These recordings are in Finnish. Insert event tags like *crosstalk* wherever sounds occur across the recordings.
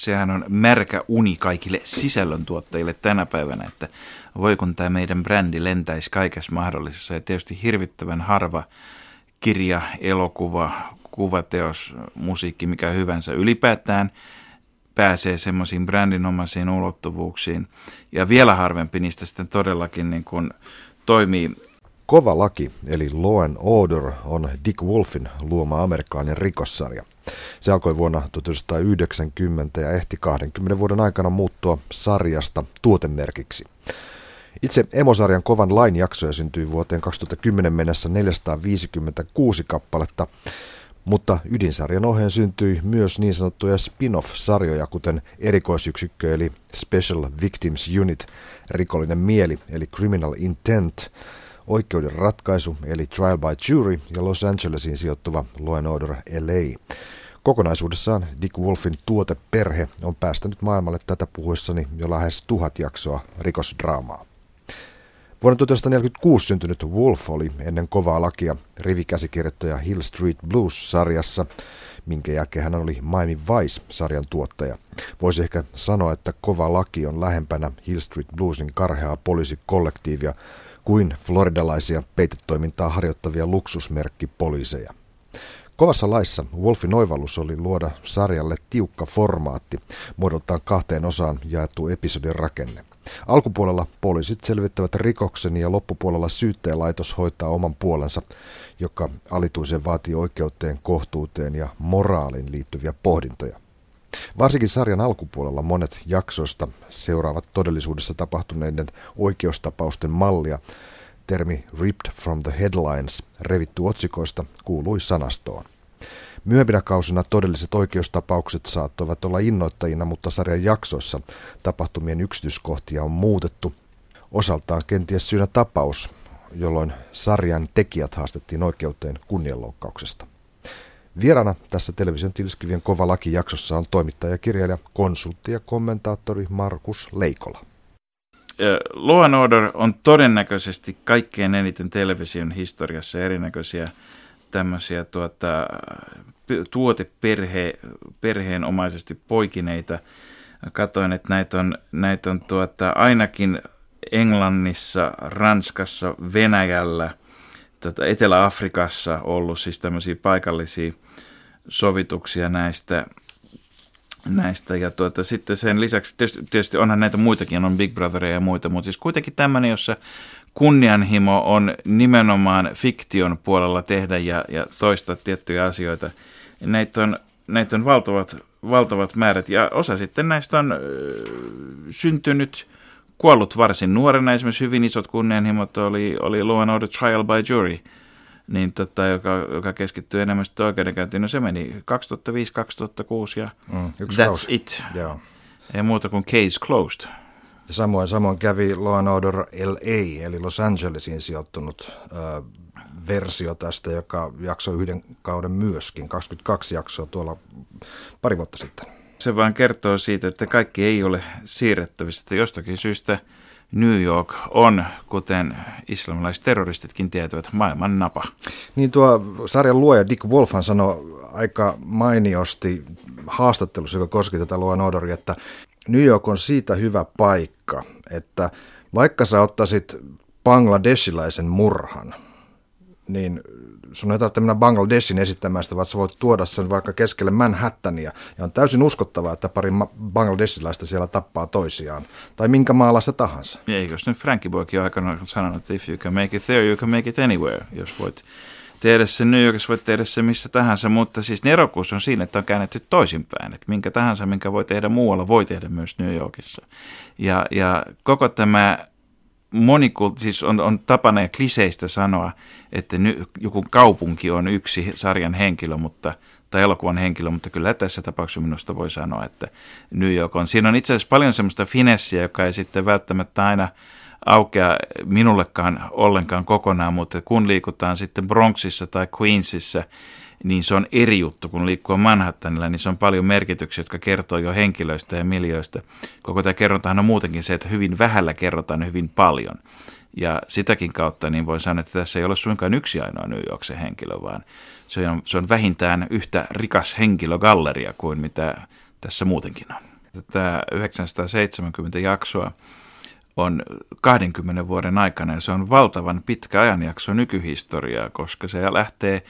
sehän on märkä uni kaikille sisällöntuottajille tänä päivänä, että voi kun tämä meidän brändi lentäisi kaikessa mahdollisessa. Ja tietysti hirvittävän harva kirja, elokuva, kuvateos, musiikki, mikä hyvänsä ylipäätään pääsee semmoisiin brändinomaisiin ulottuvuuksiin. Ja vielä harvempi niistä sitten todellakin niin kuin toimii Kova laki, eli Law and Order, on Dick Wolfin luoma amerikkalainen rikossarja. Se alkoi vuonna 1990 ja ehti 20 vuoden aikana muuttua sarjasta tuotemerkiksi. Itse emosarjan kovan lain jaksoja syntyi vuoteen 2010 mennessä 456 kappaletta, mutta ydinsarjan oheen syntyi myös niin sanottuja spin-off-sarjoja, kuten erikoisyksikkö eli Special Victims Unit, rikollinen mieli eli Criminal Intent, oikeuden ratkaisu eli Trial by Jury ja Los Angelesiin sijoittuva Law and Order LA. Kokonaisuudessaan Dick Wolfin tuoteperhe on päästänyt maailmalle tätä puhuessani jo lähes tuhat jaksoa rikosdraamaa. Vuonna 1946 syntynyt Wolf oli ennen kovaa lakia rivikäsikirjoittaja Hill Street Blues-sarjassa, minkä jälkeen hän oli Miami Vice-sarjan tuottaja. Voisi ehkä sanoa, että kova laki on lähempänä Hill Street Bluesin karheaa poliisikollektiivia kuin floridalaisia peitetoimintaa harjoittavia luksusmerkkipoliiseja. Kovassa laissa Wolfin oivallus oli luoda sarjalle tiukka formaatti, muodoltaan kahteen osaan jaettu episodin rakenne. Alkupuolella poliisit selvittävät rikoksen ja loppupuolella syyttäjälaitos hoitaa oman puolensa, joka alituisen vaatii oikeuteen, kohtuuteen ja moraaliin liittyviä pohdintoja. Varsinkin sarjan alkupuolella monet jaksoista seuraavat todellisuudessa tapahtuneiden oikeustapausten mallia. Termi ripped from the headlines, revitty otsikoista, kuului sanastoon. Myöhempinä kausina todelliset oikeustapaukset saattoivat olla innoittajina, mutta sarjan jaksoissa tapahtumien yksityiskohtia on muutettu. Osaltaan kenties syynä tapaus, jolloin sarjan tekijät haastettiin oikeuteen kunnianloukkauksesta. Vierana tässä television tilskivien kova laki jaksossa on toimittaja, kirjailija, konsultti ja kommentaattori Markus Leikola. Law and Order on todennäköisesti kaikkein eniten television historiassa erinäköisiä tämmöisiä tuota, tuoteperheenomaisesti poikineita. Katoin, että näitä on, näitä on tuota, ainakin Englannissa, Ranskassa, Venäjällä, tuota, Etelä-Afrikassa ollut siis tämmöisiä paikallisia sovituksia näistä, näistä. Ja tuota, sitten sen lisäksi, tietysti, tietysti onhan näitä muitakin, on Big Brotheria ja muita, mutta siis kuitenkin tämmöinen, jossa kunnianhimo on nimenomaan fiktion puolella tehdä ja, ja toistaa tiettyjä asioita. Näitä on, näitä on valtavat, valtavat määrät ja osa sitten näistä on ö, syntynyt, kuollut varsin nuorena. Esimerkiksi hyvin isot kunnianhimot oli, oli Law and Order Trial by Jury, niin tota, joka, joka keskittyy enemmän sitten oikeudenkäyntiin. No se meni 2005-2006 ja mm, that's kaus. it. Yeah. Ei muuta kuin case closed. Ja samoin, samoin kävi Law and Order LA, eli Los Angelesiin sijoittunut äh, versio tästä, joka jaksoi yhden kauden myöskin, 22 jaksoa tuolla pari vuotta sitten. Se vaan kertoo siitä, että kaikki ei ole siirrettävissä, että jostakin syystä New York on, kuten islamilaiset terroristitkin tietävät, maailman napa. Niin tuo sarjan luoja Dick Wolfhan sanoi aika mainiosti haastattelussa, joka koski tätä Law Orderia, että New York on siitä hyvä paikka, että vaikka sä ottaisit bangladesilaisen murhan, niin sun ei tarvitse mennä Bangladesin esittämään sitä, vaan sä voit tuoda sen vaikka keskelle Manhattania. Ja on täysin uskottavaa, että pari bangladesilaista siellä tappaa toisiaan. Tai minkä maalassa tahansa. Eikös nyt Frankie Boykin aikana sanonut, että if you can make it there, you can make it anywhere. Jos voit tehdä se New Yorkissa, voit tehdä se missä tahansa, mutta siis nerokkuus on siinä, että on käännetty toisinpäin, että minkä tahansa, minkä voi tehdä muualla, voi tehdä myös New Yorkissa. Ja, ja koko tämä monikult, siis on, on tapana ja kliseistä sanoa, että ny, joku kaupunki on yksi sarjan henkilö, mutta tai elokuvan henkilö, mutta kyllä tässä tapauksessa minusta voi sanoa, että New York on. Siinä on itse asiassa paljon semmoista finessiä, joka ei sitten välttämättä aina aukea minullekaan ollenkaan kokonaan, mutta kun liikutaan sitten Bronxissa tai Queensissa, niin se on eri juttu, kun liikkuu Manhattanilla, niin se on paljon merkityksiä, jotka kertoo jo henkilöistä ja miljoista. Koko tämä kerrontahan on muutenkin se, että hyvin vähällä kerrotaan hyvin paljon. Ja sitäkin kautta niin voin sanoa, että tässä ei ole suinkaan yksi ainoa New Yorksen henkilö, vaan se on, se on vähintään yhtä rikas henkilögalleria kuin mitä tässä muutenkin on. Tämä 970 jaksoa on 20 vuoden aikana ja se on valtavan pitkä ajanjakso nykyhistoriaa, koska se lähtee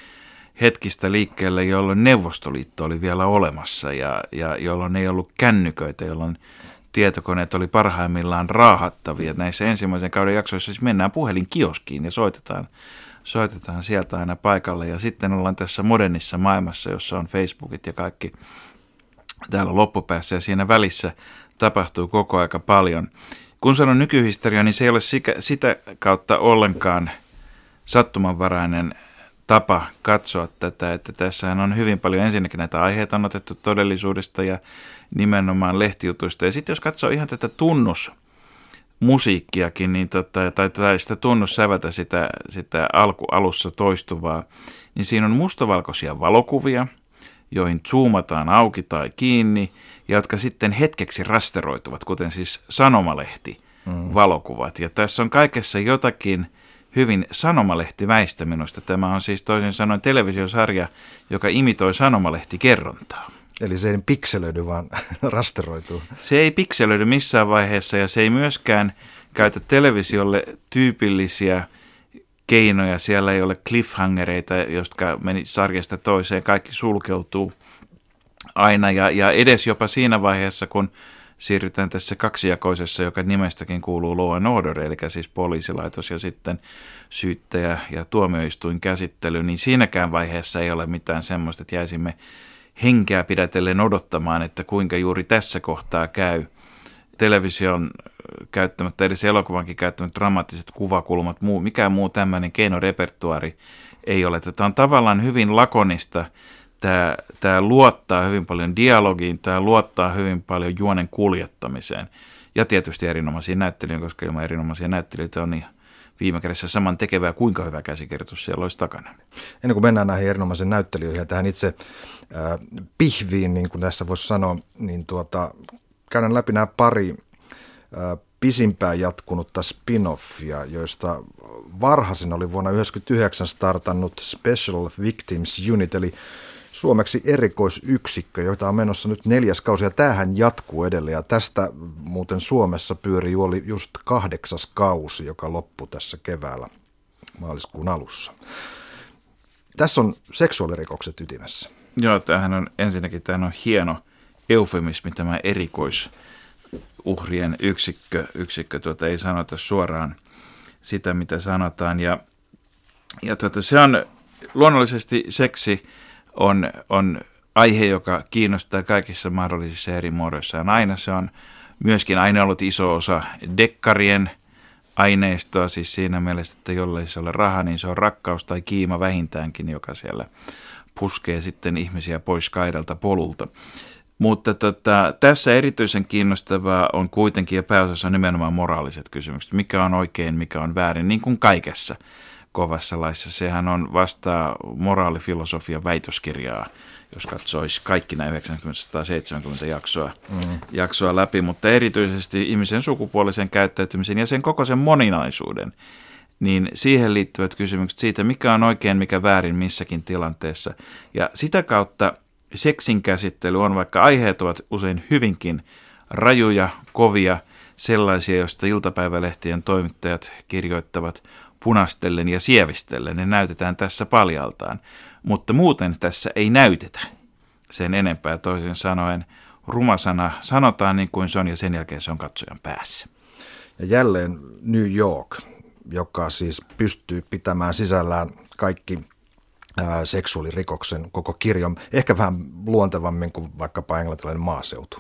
hetkistä liikkeelle, jolloin Neuvostoliitto oli vielä olemassa ja, ja jolloin ei ollut kännyköitä, jolloin tietokoneet oli parhaimmillaan raahattavia. Näissä ensimmäisen kauden jaksoissa siis mennään puhelinkioskiin ja soitetaan, soitetaan sieltä aina paikalle. Ja sitten ollaan tässä modernissa maailmassa, jossa on Facebookit ja kaikki täällä loppupäässä ja siinä välissä tapahtuu koko aika paljon. Kun sanon nykyhistoria, niin se ei ole sitä kautta ollenkaan sattumanvarainen tapa katsoa tätä, että tässähän on hyvin paljon ensinnäkin näitä aiheita on otettu todellisuudesta ja nimenomaan lehtijutuista. Ja sitten jos katsoo ihan tätä tunnus musiikkiakin, niin tota, tai, tai sitä tunnussävätä, sitä, sitä alku, alussa toistuvaa, niin siinä on mustavalkoisia valokuvia, joihin zoomataan auki tai kiinni, ja jotka sitten hetkeksi rasteroituvat, kuten siis sanomalehti mm. valokuvat. Ja tässä on kaikessa jotakin hyvin sanomalehtiväistä minusta. Tämä on siis toisin sanoen televisiosarja, joka imitoi sanomalehtikerrontaa. Eli se ei pikselöidy, vaan *laughs* rasteroituu. Se ei pikselöidy missään vaiheessa ja se ei myöskään käytä televisiolle tyypillisiä keinoja. Siellä ei ole cliffhangereita, jotka meni sarjasta toiseen. Kaikki sulkeutuu aina ja, ja edes jopa siinä vaiheessa, kun siirrytään tässä kaksijakoisessa, joka nimestäkin kuuluu Law and Order, eli siis poliisilaitos ja sitten syyttäjä ja tuomioistuin käsittely, niin siinäkään vaiheessa ei ole mitään semmoista, että jäisimme henkeä pidätellen odottamaan, että kuinka juuri tässä kohtaa käy. Television käyttämät, tai edes elokuvankin käyttämät dramaattiset kuvakulmat, muu, mikään muu tämmöinen keinorepertuari ei ole. Tämä on tavallaan hyvin lakonista. Tämä, tämä luottaa hyvin paljon dialogiin, tämä luottaa hyvin paljon juonen kuljettamiseen. Ja tietysti erinomaisiin näyttelijöihin, koska ilman erinomaisia näyttelijöitä on niin viime kädessä saman tekevää, kuinka hyvä käsikirjoitus siellä olisi takana. Ennen kuin mennään näihin erinomaisiin näyttelijöihin ja tähän itse äh, pihviin, niin kuin tässä voisi sanoa, niin tuota, käydään läpi nämä pari äh, pisimpään jatkunutta spin-offia, joista varhaisin oli vuonna 1999 startannut Special Victims Unit, eli suomeksi erikoisyksikkö, joita on menossa nyt neljäs kausi, ja tämähän jatkuu edelleen, ja tästä muuten Suomessa pyörii oli just kahdeksas kausi, joka loppui tässä keväällä maaliskuun alussa. Tässä on seksuaalirikokset ytimessä. Joo, tämähän on ensinnäkin tämä on hieno eufemismi, tämä erikoisuhrien yksikkö. yksikkö tuota, ei sanota suoraan sitä, mitä sanotaan. Ja, ja tuota, se on luonnollisesti seksi on, on aihe, joka kiinnostaa kaikissa mahdollisissa eri muodoissa. Aina se on myöskin aina ollut iso osa dekkarien aineistoa, siis siinä mielessä, että jollei se ole raha, niin se on rakkaus tai kiima vähintäänkin, joka siellä puskee sitten ihmisiä pois kaidalta polulta. Mutta tota, tässä erityisen kiinnostavaa on kuitenkin ja pääosassa nimenomaan moraaliset kysymykset. Mikä on oikein, mikä on väärin, niin kuin kaikessa kovassa laissa. Sehän on vasta moraalifilosofian väitöskirjaa, jos katsoisi kaikki nämä 970 jaksoa, mm. jaksoa läpi, mutta erityisesti ihmisen sukupuolisen käyttäytymisen ja sen koko sen moninaisuuden, niin siihen liittyvät kysymykset siitä, mikä on oikein, mikä väärin missäkin tilanteessa. Ja sitä kautta seksin käsittely on, vaikka aiheet ovat usein hyvinkin rajuja, kovia, sellaisia, joista iltapäivälehtien toimittajat kirjoittavat punastellen ja sievistellen. Ne näytetään tässä paljaltaan, mutta muuten tässä ei näytetä sen enempää toisin sanoen. Rumasana sanotaan niin kuin se on ja sen jälkeen se on katsojan päässä. Ja jälleen New York, joka siis pystyy pitämään sisällään kaikki seksuaalirikoksen koko kirjon, ehkä vähän luontevammin kuin vaikkapa englantilainen maaseutu.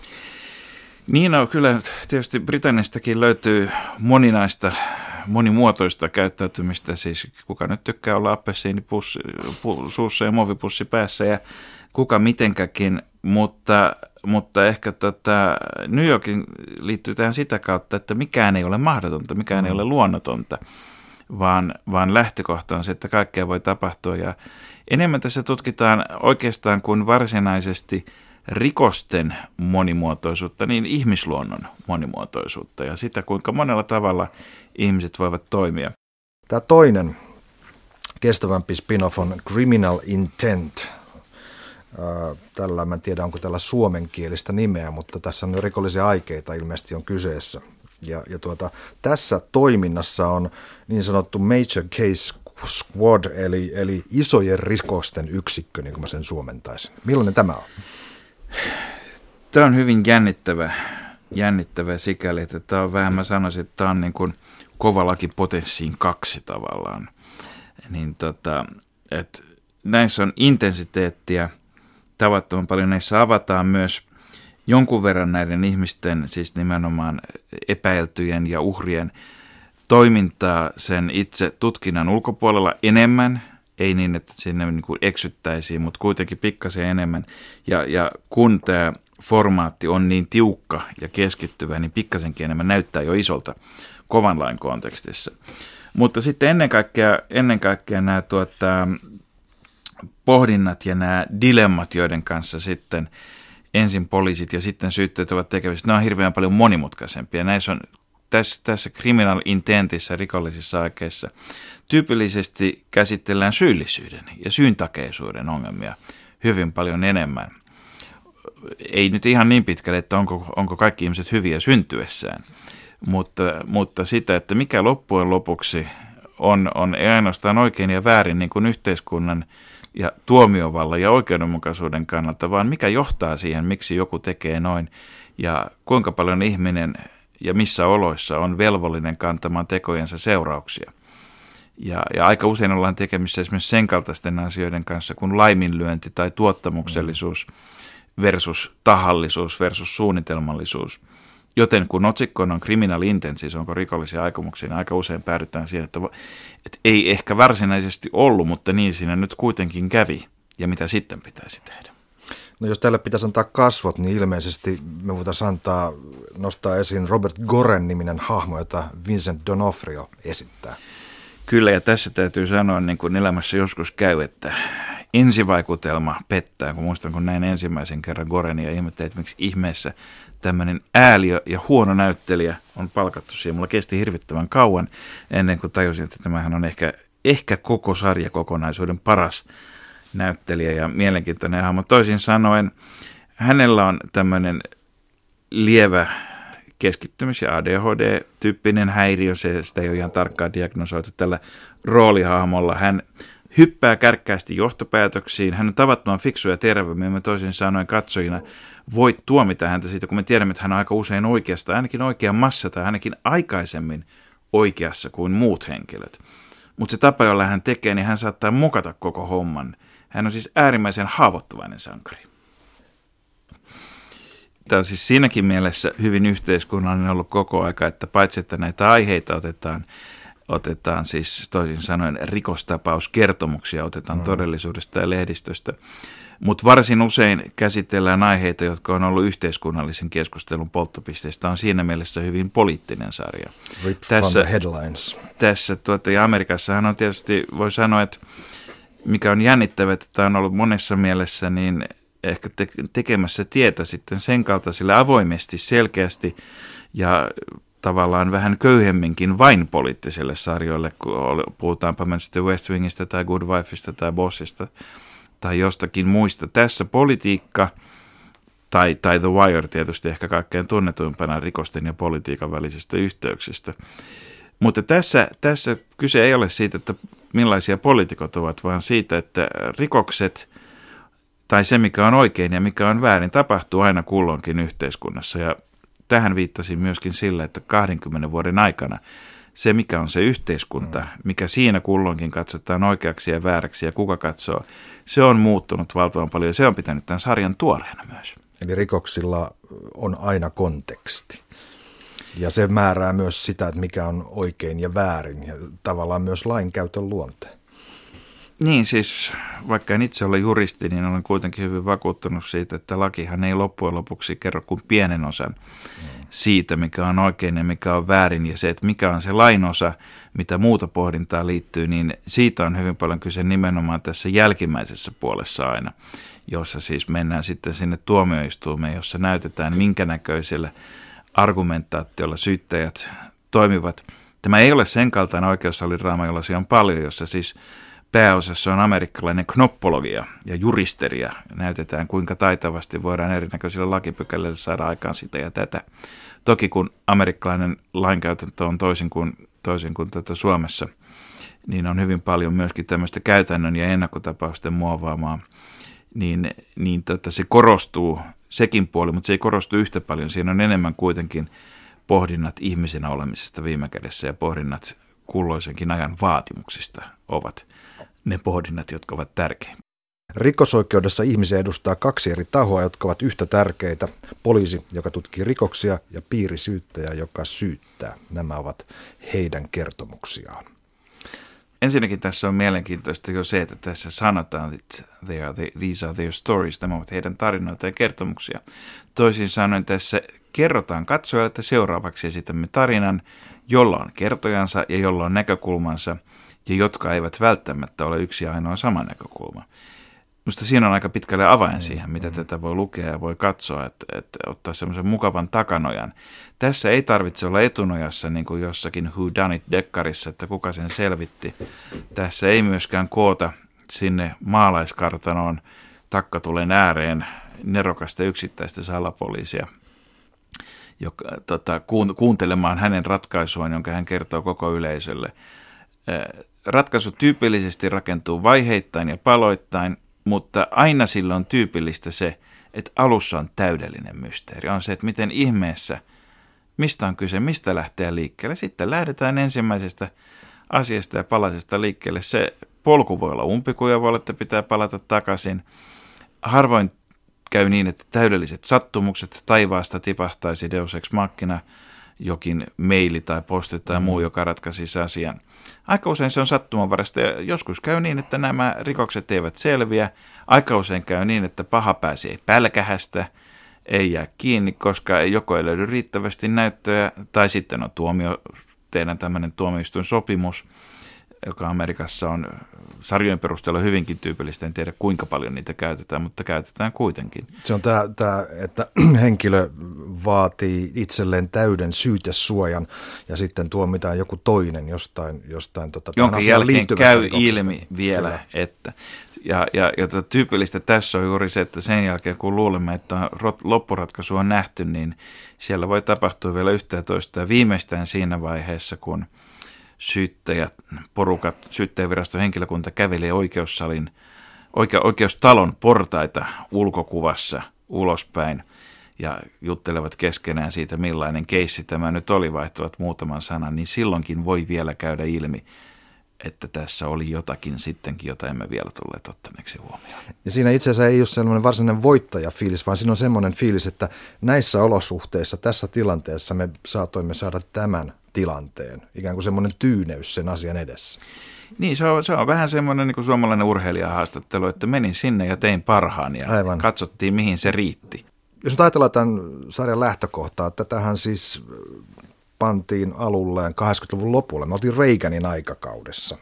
Niin no, kyllä tietysti Britannistakin löytyy moninaista monimuotoista käyttäytymistä, siis kuka nyt tykkää olla appessiini pussi, pu, suussa ja muovipussi päässä ja kuka mitenkäkin, mutta, mutta ehkä tota, New Yorkin liittyy tähän sitä kautta, että mikään ei ole mahdotonta, mikään mm. ei ole luonnotonta, vaan, vaan lähtökohta on se, että kaikkea voi tapahtua ja enemmän tässä tutkitaan oikeastaan kuin varsinaisesti – rikosten monimuotoisuutta, niin ihmisluonnon monimuotoisuutta ja sitä, kuinka monella tavalla ihmiset voivat toimia. Tämä toinen kestävämpi spin-off on Criminal Intent. tällä, mä en tiedä onko tällä suomenkielistä nimeä, mutta tässä on rikollisia aikeita ilmeisesti on kyseessä. Ja, ja tuota, tässä toiminnassa on niin sanottu Major Case Squad, eli, eli isojen rikosten yksikkö, niin kuin mä sen suomentaisin. Millainen tämä on? Tämä on hyvin jännittävä, jännittävä sikäli, että tämä on vähän, mä sanoisin, että tämä on niin kuin kova laki potenssiin kaksi tavallaan. Niin tota, että näissä on intensiteettiä tavattoman paljon. Näissä avataan myös jonkun verran näiden ihmisten, siis nimenomaan epäiltyjen ja uhrien toimintaa sen itse tutkinnan ulkopuolella enemmän, ei niin, että sinne niin eksyttäisiin, mutta kuitenkin pikkasen enemmän. Ja, ja kun tämä formaatti on niin tiukka ja keskittyvä, niin pikkasenkin enemmän näyttää jo isolta kovan lain kontekstissa. Mutta sitten ennen kaikkea, ennen kaikkea nämä tuota, pohdinnat ja nämä dilemmat, joiden kanssa sitten ensin poliisit ja sitten syytteet ovat tekemisissä, ne on hirveän paljon monimutkaisempia. Näissä on tässä, tässä criminal intentissä, rikollisissa aikeissa, tyypillisesti käsitellään syyllisyyden ja syyntakeisuuden ongelmia hyvin paljon enemmän. Ei nyt ihan niin pitkälle, että onko, onko kaikki ihmiset hyviä syntyessään, mutta, mutta sitä, että mikä loppujen lopuksi on, on ei ainoastaan oikein ja väärin niin kuin yhteiskunnan ja tuomiovallan ja oikeudenmukaisuuden kannalta, vaan mikä johtaa siihen, miksi joku tekee noin ja kuinka paljon ihminen ja missä oloissa on velvollinen kantamaan tekojensa seurauksia. Ja, ja aika usein ollaan tekemissä esimerkiksi sen kaltaisten asioiden kanssa kuin laiminlyönti tai tuottamuksellisuus versus tahallisuus versus suunnitelmallisuus. Joten kun otsikko on criminal intent, siis onko rikollisia aikomuksia, niin aika usein päädytään siihen, että, että ei ehkä varsinaisesti ollut, mutta niin siinä nyt kuitenkin kävi. Ja mitä sitten pitäisi tehdä? No jos tälle pitäisi antaa kasvot, niin ilmeisesti me voitaisiin antaa, nostaa esiin Robert Goren niminen hahmo, jota Vincent Donofrio esittää. Kyllä, ja tässä täytyy sanoa, niin kuin elämässä joskus käy, että ensivaikutelma pettää, kun muistan, kun näin ensimmäisen kerran Gorenia ja ihmettelin, että miksi ihmeessä tämmöinen ääliö ja huono näyttelijä on palkattu siihen. Mulla kesti hirvittävän kauan ennen kuin tajusin, että tämähän on ehkä, ehkä koko sarjakokonaisuuden paras näyttelijä ja mielenkiintoinen hahmo. Toisin sanoen, hänellä on tämmöinen lievä keskittymis- ja ADHD-tyyppinen häiriö, se, sitä ei ole ihan tarkkaan diagnosoitu tällä roolihahmolla. Hän hyppää kärkkäästi johtopäätöksiin, hän on tavattoman fiksu ja terve, me toisin sanoen katsojina voi tuomita häntä siitä, kun me tiedämme, että hän on aika usein oikeasta, ainakin oikea massa tai ainakin aikaisemmin oikeassa kuin muut henkilöt. Mutta se tapa, jolla hän tekee, niin hän saattaa mukata koko homman. Hän on siis äärimmäisen haavoittuvainen sankari. Tämä on siis siinäkin mielessä hyvin yhteiskunnallinen ollut koko aika, että paitsi että näitä aiheita otetaan, otetaan siis toisin sanoen rikostapauskertomuksia, otetaan mm. todellisuudesta ja lehdistöstä, mutta varsin usein käsitellään aiheita, jotka on ollut yhteiskunnallisen keskustelun polttopisteistä. On siinä mielessä hyvin poliittinen sarja. Rip tässä, headlines. Tässä tuota, ja Amerikassahan on tietysti, voi sanoa, että mikä on jännittävää, että tämä on ollut monessa mielessä niin ehkä te- tekemässä tietä sitten sen kaltaisille avoimesti, selkeästi ja tavallaan vähän köyhemminkin vain poliittisille sarjoille, kun puhutaanpa me sitten West Wingistä tai Good Wifeista tai Bossista tai jostakin muista. Tässä politiikka tai, tai The Wire tietysti ehkä kaikkein tunnetuimpana rikosten ja politiikan välisistä yhteyksistä. Mutta tässä, tässä kyse ei ole siitä, että millaisia poliitikot ovat, vaan siitä, että rikokset tai se, mikä on oikein ja mikä on väärin, tapahtuu aina kulloinkin yhteiskunnassa. Ja tähän viittasin myöskin sillä, että 20 vuoden aikana se, mikä on se yhteiskunta, mm. mikä siinä kulloinkin katsotaan oikeaksi ja vääräksi ja kuka katsoo, se on muuttunut valtavan paljon ja se on pitänyt tämän sarjan tuoreena myös. Eli rikoksilla on aina konteksti. Ja se määrää myös sitä, että mikä on oikein ja väärin ja tavallaan myös lainkäytön luonteen. Niin siis, vaikka en itse ole juristi, niin olen kuitenkin hyvin vakuuttunut siitä, että lakihan ei loppujen lopuksi kerro kuin pienen osan siitä, mikä on oikein ja mikä on väärin. Ja se, että mikä on se lainosa, mitä muuta pohdintaa liittyy, niin siitä on hyvin paljon kyse nimenomaan tässä jälkimmäisessä puolessa aina, jossa siis mennään sitten sinne tuomioistuimeen, jossa näytetään minkä näköisellä argumentaatiolla syyttäjät toimivat. Tämä ei ole sen kaltainen oikeussaliraama, jolla on paljon, jossa siis pääosassa on amerikkalainen knoppologia ja juristeria. Näytetään, kuinka taitavasti voidaan erinäköisillä lakipykälillä saada aikaan sitä ja tätä. Toki kun amerikkalainen lainkäytäntö on toisin kuin, toisin kuin tätä Suomessa, niin on hyvin paljon myöskin tämmöistä käytännön ja ennakkotapausten muovaamaa, niin, niin tota, se korostuu sekin puoli, mutta se ei korostu yhtä paljon. Siinä on enemmän kuitenkin pohdinnat ihmisenä olemisesta viime kädessä ja pohdinnat kulloisenkin ajan vaatimuksista ovat ne pohdinnat, jotka ovat tärkeimpiä. Rikosoikeudessa ihmisiä edustaa kaksi eri tahoa, jotka ovat yhtä tärkeitä. Poliisi, joka tutkii rikoksia, ja piirisyyttäjä, joka syyttää. Nämä ovat heidän kertomuksiaan. Ensinnäkin tässä on mielenkiintoista jo se, että tässä sanotaan, että they are the, these are their stories, nämä ovat heidän tarinoita ja kertomuksia. Toisin sanoen tässä kerrotaan katsojalle, että seuraavaksi esitämme tarinan, jolla on kertojansa ja jolla on näkökulmansa, ja jotka eivät välttämättä ole yksi ainoa sama näkökulma. Minusta siinä on aika pitkälle avain mm, siihen, mitä mm. tätä voi lukea ja voi katsoa, että, että ottaa semmoisen mukavan takanojan. Tässä ei tarvitse olla etunojassa niin kuin jossakin Who Done It-dekkarissa, että kuka sen selvitti. Tässä ei myöskään koota sinne maalaiskartanoon takkatulen ääreen nerokasta yksittäistä salapoliisia joka, tota, kuuntelemaan hänen ratkaisuaan, jonka hän kertoo koko yleisölle. Ratkaisu tyypillisesti rakentuu vaiheittain ja paloittain, mutta aina silloin on tyypillistä se, että alussa on täydellinen mysteeri. On se, että miten ihmeessä, mistä on kyse, mistä lähtee liikkeelle. Sitten lähdetään ensimmäisestä asiasta ja palasesta liikkeelle. Se polku voi olla umpikuja, voi olla, että pitää palata takaisin. Harvoin käy niin, että täydelliset sattumukset taivaasta tipahtaisi Deus Ex Machina, jokin maili tai posti tai muu, mm. joka ratkaisisi asian. Aika usein se on sattumanvarasta ja joskus käy niin, että nämä rikokset eivät selviä. Aika usein käy niin, että paha pääsi ei pälkähästä, ei jää kiinni, koska joko ei löydy riittävästi näyttöjä tai sitten on tuomio, teidän tämmöinen tuomioistuin sopimus, joka Amerikassa on sarjojen perusteella hyvinkin tyypillistä. En tiedä kuinka paljon niitä käytetään, mutta käytetään kuitenkin. Se on tämä, tämä että *clears throat* henkilö vaatii itselleen täyden syytesuojan ja sitten tuomitaan joku toinen jostain. jostain tota, Jonka jälkeen käy ilmi vielä, Kyllä. että ja, ja, ja tota, tyypillistä tässä on juuri se, että sen jälkeen kun luulemme, että loppuratkaisu on nähty, niin siellä voi tapahtua vielä yhtä ja toista. Ja viimeistään siinä vaiheessa, kun – syyttäjät, porukat, syyttäjäviraston henkilökunta käveli oikeussalin, oike, oikeustalon portaita ulkokuvassa ulospäin ja juttelevat keskenään siitä, millainen keissi tämä nyt oli, vaihtavat muutaman sanan, niin silloinkin voi vielä käydä ilmi, että tässä oli jotakin sittenkin, jota emme vielä tulleet ottaneeksi huomioon. Ja siinä itse asiassa ei ole sellainen varsinainen voittajafiilis, vaan siinä on semmoinen fiilis, että näissä olosuhteissa, tässä tilanteessa me saatoimme saada tämän tilanteen, ikään kuin semmoinen tyyneys sen asian edessä. Niin, se on, se on vähän semmoinen niin kuin suomalainen urheilijahaastattelu, että menin sinne ja tein parhaan ja Aivan. katsottiin, mihin se riitti. Jos nyt ajatellaan tämän sarjan lähtökohtaa, että tähän siis pantiin alulleen 80-luvun lopulla. Me oltiin Reaganin aikakaudessa.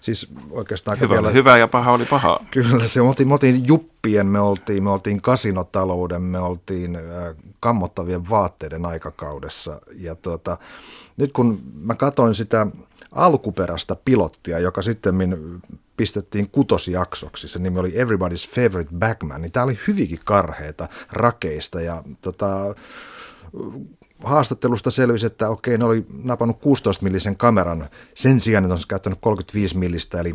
Siis oikeastaan hyvä, vielä, hyvä ja paha oli paha. Kyllä, se, me, oltiin, me oltiin juppien, me oltiin, me oltiin kasinotalouden, me oltiin äh, kammottavien vaatteiden aikakaudessa. Ja tuota, nyt kun mä katsoin sitä alkuperäistä pilottia, joka sitten pistettiin kutosjaksoksi, se nimi oli Everybody's Favorite Backman, niin tämä oli hyvinkin karheita rakeista ja tota, haastattelusta selvisi, että okei, ne oli napannut 16 millisen kameran sen sijaan, että on käyttänyt 35 millistä, eli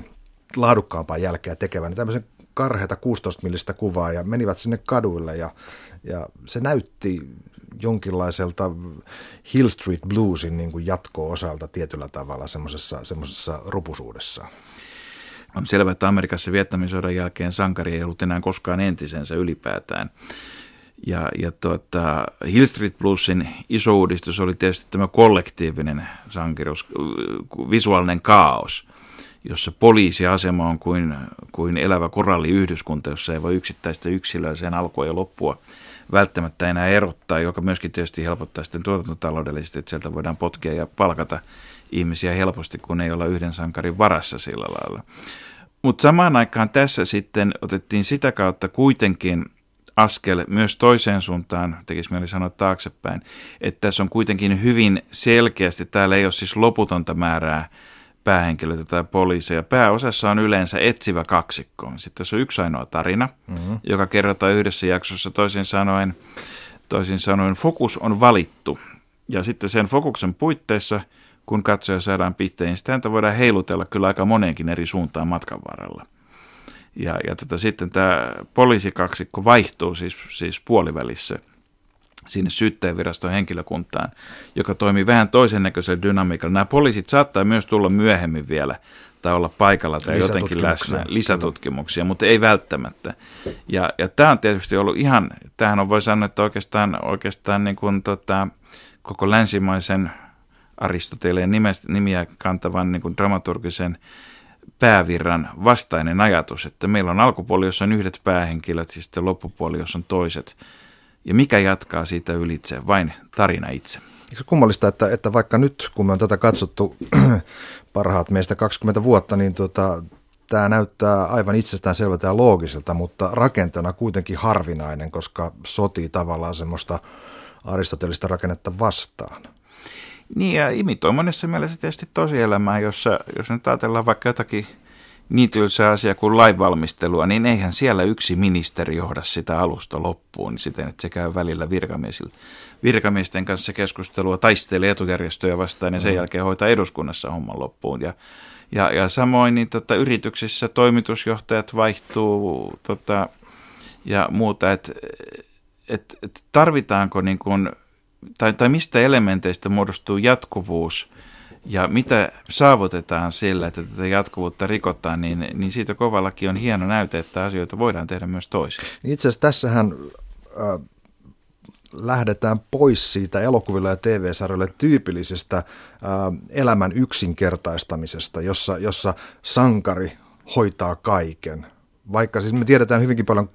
laadukkaampaa jälkeä tekevän. Niin tämmöisen karheata 16 millistä kuvaa ja menivät sinne kaduille ja, ja se näytti jonkinlaiselta Hill Street Bluesin niin kuin jatko-osalta tietyllä tavalla semmoisessa, semmoisessa rupusuudessa. On selvää, että Amerikassa viettämisodan jälkeen sankari ei ollut enää koskaan entisensä ylipäätään. Ja, ja tuota, Hill Street Bluesin iso uudistus oli tietysti tämä kollektiivinen sankeruus, visuaalinen kaos, jossa poliisiasema on kuin, kuin elävä koralliyhdyskunta, jossa ei voi yksittäistä yksilöä sen alkua ja loppua välttämättä enää erottaa, joka myöskin tietysti helpottaa sitten tuotantotaloudellisesti, että sieltä voidaan potkia ja palkata ihmisiä helposti, kun ei olla yhden sankarin varassa sillä lailla. Mutta samaan aikaan tässä sitten otettiin sitä kautta kuitenkin askel myös toiseen suuntaan, tekisi mieli sanoa taaksepäin, että tässä on kuitenkin hyvin selkeästi, täällä ei ole siis loputonta määrää päähenkilöitä tai poliiseja. Pääosassa on yleensä etsivä kaksikko. Sitten se on yksi ainoa tarina, mm-hmm. joka kerrotaan yhdessä jaksossa. Toisin sanoen, toisin sanoen fokus on valittu. Ja sitten sen fokuksen puitteissa, kun katsoja saadaan pitteen, niin sitä voidaan heilutella kyllä aika moneenkin eri suuntaan matkan varrella. Ja, ja tota, sitten tämä poliisikaksikko vaihtuu siis, siis puolivälissä sinne syyttäjäviraston henkilökuntaan, joka toimii vähän toisen näköisellä dynamiikalla. Nämä poliisit saattaa myös tulla myöhemmin vielä tai olla paikalla tai jotenkin läsnä, lisätutkimuksia, mutta ei välttämättä. Ja, ja tämä on tietysti ollut ihan, tämähän on voi sanoa, että oikeastaan, oikeastaan niin kuin tota, koko länsimaisen Aristoteleen nimiä kantavan niin kuin dramaturgisen päävirran vastainen ajatus, että meillä on alkupuoli, jossa on yhdet päähenkilöt ja sitten loppupuoli, jossa on toiset. Ja mikä jatkaa siitä ylitse? Vain tarina itse. Eikö kummallista, että, että vaikka nyt, kun me on tätä katsottu *clears throat* parhaat meistä 20 vuotta, niin tota, tämä näyttää aivan itsestään selvältä ja loogiselta, mutta rakenteena kuitenkin harvinainen, koska sotii tavallaan semmoista aristotelista rakennetta vastaan. Niin ja imitoi monessa mielessä tietysti tosielämää, jossa jos nyt ajatellaan vaikka jotakin niin tylsää asia kuin lainvalmistelua, niin eihän siellä yksi ministeri johda sitä alusta loppuun niin siten, että se käy välillä virkamiesten kanssa keskustelua, taistelee etujärjestöjä vastaan ja sen mm. jälkeen hoitaa eduskunnassa homman loppuun. Ja, ja, ja samoin niin tota, yrityksissä toimitusjohtajat vaihtuu tota, ja muuta, että et, et tarvitaanko niin kuin tai, tai mistä elementeistä muodostuu jatkuvuus ja mitä saavutetaan sillä, että tätä jatkuvuutta rikotaan, niin, niin siitä kovallakin on hieno näyte, että asioita voidaan tehdä myös toisin. Itse asiassa tässähän äh, lähdetään pois siitä elokuvilla ja TV-sarjoille tyypillisestä äh, elämän yksinkertaistamisesta, jossa, jossa sankari hoitaa kaiken. Vaikka siis me tiedetään hyvinkin paljon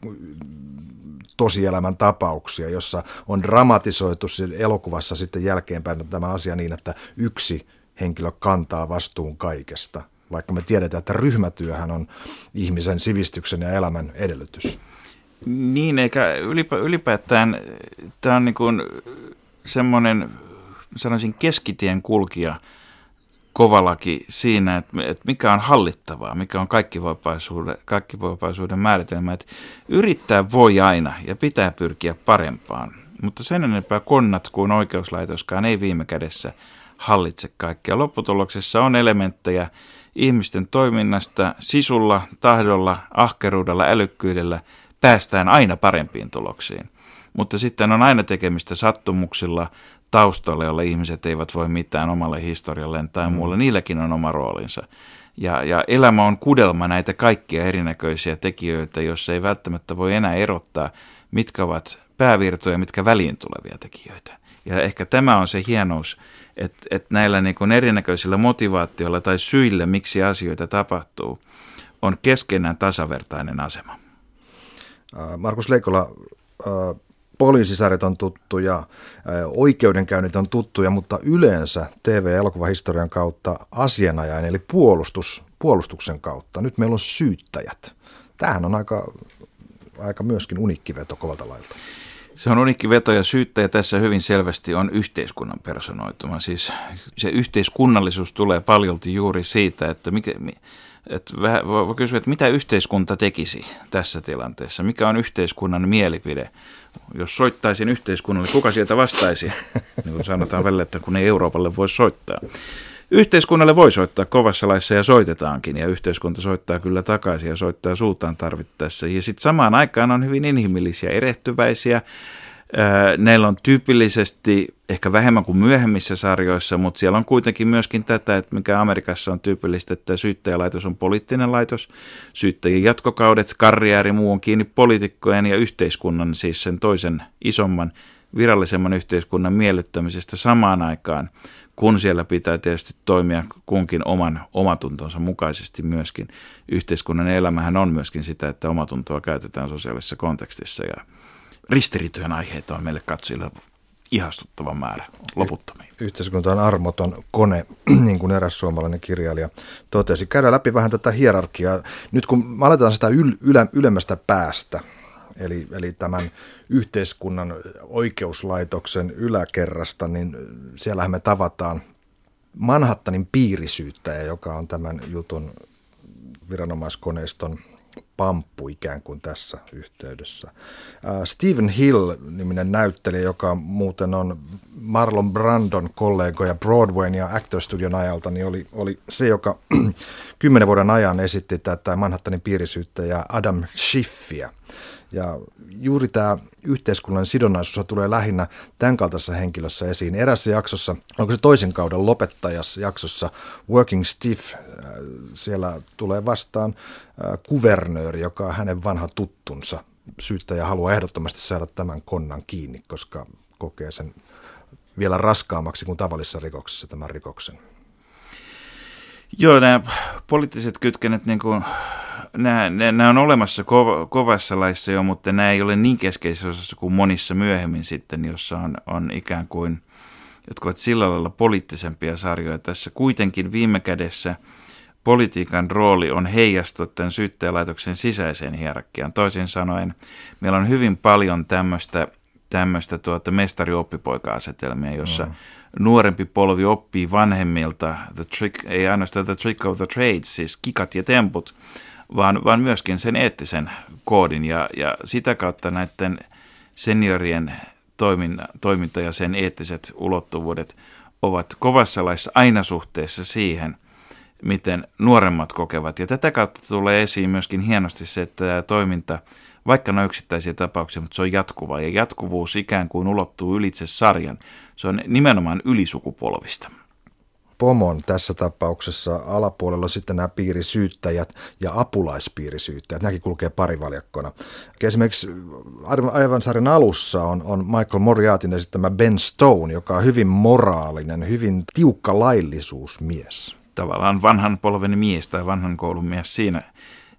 tosielämän tapauksia, jossa on dramatisoitu elokuvassa sitten jälkeenpäin tämä asia niin, että yksi henkilö kantaa vastuun kaikesta, vaikka me tiedetään, että ryhmätyöhän on ihmisen sivistyksen ja elämän edellytys. Niin, eikä ylipä, ylipäätään tämä on niin kuin semmoinen, sanoisin keskitien kulkija – kovalaki siinä, että, että mikä on hallittavaa, mikä on kaikkivoipaisuuden, kaikkivoipaisuuden määritelmä. Että yrittää voi aina ja pitää pyrkiä parempaan, mutta sen enempää konnat kuin oikeuslaitoskaan ei viime kädessä hallitse kaikkea. Lopputuloksessa on elementtejä ihmisten toiminnasta, sisulla, tahdolla, ahkeruudella, älykkyydellä päästään aina parempiin tuloksiin. Mutta sitten on aina tekemistä sattumuksilla, taustalle, jolle ihmiset eivät voi mitään omalle historialleen tai mm. muulle. Niilläkin on oma roolinsa. Ja, ja elämä on kudelma näitä kaikkia erinäköisiä tekijöitä, joissa ei välttämättä voi enää erottaa, mitkä ovat päävirtoja, mitkä väliin tulevia tekijöitä. Ja ehkä tämä on se hienous, että, että näillä niin kuin erinäköisillä motivaatioilla tai syillä, miksi asioita tapahtuu, on keskenään tasavertainen asema. Markus Leikola, poliisisarjat on tuttuja, oikeudenkäynnit on tuttuja, mutta yleensä TV-elokuvahistorian kautta asianajajan eli puolustus, puolustuksen kautta. Nyt meillä on syyttäjät. Tämähän on aika, aika myöskin unikkiveto kovalta lailta. Se on unikki veto ja syyttäjä tässä hyvin selvästi on yhteiskunnan personoituma. Siis se yhteiskunnallisuus tulee paljolti juuri siitä, että mikä, että voi kysyä, että mitä yhteiskunta tekisi tässä tilanteessa? Mikä on yhteiskunnan mielipide? Jos soittaisin yhteiskunnalle, kuka sieltä vastaisi? *laughs* Niin kuin sanotaan välillä, että kun ei Euroopalle voi soittaa. Yhteiskunnalle voi soittaa kovassa laissa ja soitetaankin, ja yhteiskunta soittaa kyllä takaisin ja soittaa suutaan tarvittaessa. Ja sitten samaan aikaan on hyvin inhimillisiä, erehtyväisiä, Neillä on tyypillisesti ehkä vähemmän kuin myöhemmissä sarjoissa, mutta siellä on kuitenkin myöskin tätä, että mikä Amerikassa on tyypillistä, että syyttäjälaitos on poliittinen laitos, syyttäjien jatkokaudet, karriääri muu on kiinni poliitikkojen ja yhteiskunnan, siis sen toisen isomman virallisemman yhteiskunnan miellyttämisestä samaan aikaan, kun siellä pitää tietysti toimia kunkin oman omatuntonsa mukaisesti myöskin. Yhteiskunnan elämähän on myöskin sitä, että omatuntoa käytetään sosiaalisessa kontekstissa ja ristiriitojen aiheita on meille katsojille ihastuttava määrä loputtomiin. Yhteiskunta on armoton kone, *clears throat* niin kuin eräs suomalainen kirjailija totesi. Käydään läpi vähän tätä hierarkiaa. Nyt kun aletaan sitä yl, ylä, ylemmästä päästä, eli, eli tämän yhteiskunnan oikeuslaitoksen yläkerrasta, niin siellähän me tavataan Manhattanin piirisyyttäjä, joka on tämän jutun viranomaiskoneiston pamppu ikään kuin tässä yhteydessä. Stephen Hill-niminen näyttelijä, joka muuten on Marlon Brandon kollegoja Broadwayn ja Actor Studion ajalta, niin oli, oli se, joka *clears throat* kymmenen vuoden ajan esitti tätä Manhattanin piirisyyttäjä Adam Schiffiä. Ja juuri tämä yhteiskunnan sidonnaisuus tulee lähinnä tämän kaltaisessa henkilössä esiin. Erässä jaksossa, onko se toisen kauden lopettajas jaksossa, Working Stiff, äh, siellä tulee vastaan äh, kuvernööri, joka on hänen vanha tuttunsa. Syyttäjä haluaa ehdottomasti saada tämän konnan kiinni, koska kokee sen vielä raskaammaksi kuin tavallisessa rikoksessa tämän rikoksen. Joo, nämä poliittiset kytkenet niin kuin nämä, nämä on olemassa kov, kovassa laissa jo, mutta nämä ei ole niin keskeisessä osassa kuin monissa myöhemmin sitten, jossa on, on ikään kuin, jotka ovat sillä lailla poliittisempia sarjoja. Tässä kuitenkin viime kädessä politiikan rooli on heijastua tämän syyttäjälaitoksen sisäiseen hierarkiaan. Toisin sanoen, meillä on hyvin paljon tämmöistä, tämmöistä tuota mestari-oppipoika-asetelmia, jossa mm. Nuorempi polvi oppii vanhemmilta, the trick, ei ainoastaan the trick of the trade, siis kikat ja temput, vaan, vaan myöskin sen eettisen koodin ja, ja sitä kautta näiden seniorien toiminta, toiminta ja sen eettiset ulottuvuudet ovat kovassa laissa aina suhteessa siihen, miten nuoremmat kokevat. Ja tätä kautta tulee esiin myöskin hienosti se, että tämä toiminta, vaikka ne on yksittäisiä tapauksia, mutta se on jatkuva. Ja jatkuvuus ikään kuin ulottuu ylitse sarjan. Se on nimenomaan ylisukupolvista pomon tässä tapauksessa alapuolella sitten nämä piirisyyttäjät ja apulaispiirisyyttäjät. Nämäkin kulkee parivaljakkona. Esimerkiksi aivan sarjan alussa on, on Michael Moriartin esittämä Ben Stone, joka on hyvin moraalinen, hyvin tiukka laillisuusmies. Tavallaan vanhan polven mies tai vanhan koulun mies siinä,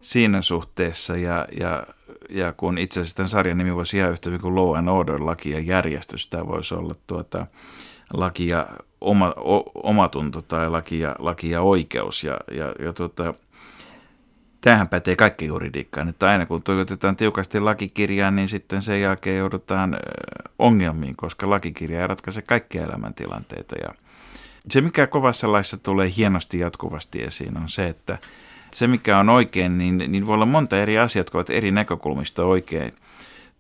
siinä suhteessa ja, ja ja kun itse asiassa tämän sarjan nimi voisi ihan yhtä kuin Law and Order, laki ja järjestys, tämä voisi olla tuota, laki ja oma, o, omatunto tai laki ja, laki ja oikeus. Ja, ja, ja tota, tämähän pätee kaikki juridiikkaan, että aina kun toivotetaan tiukasti lakikirjaan, niin sitten sen jälkeen joudutaan ongelmiin, koska lakikirja ei ratkaise kaikkia elämäntilanteita. Ja se, mikä kovassa laissa tulee hienosti jatkuvasti esiin, on se, että se, mikä on oikein, niin, niin voi olla monta eri asiaa, jotka ovat eri näkökulmista oikein.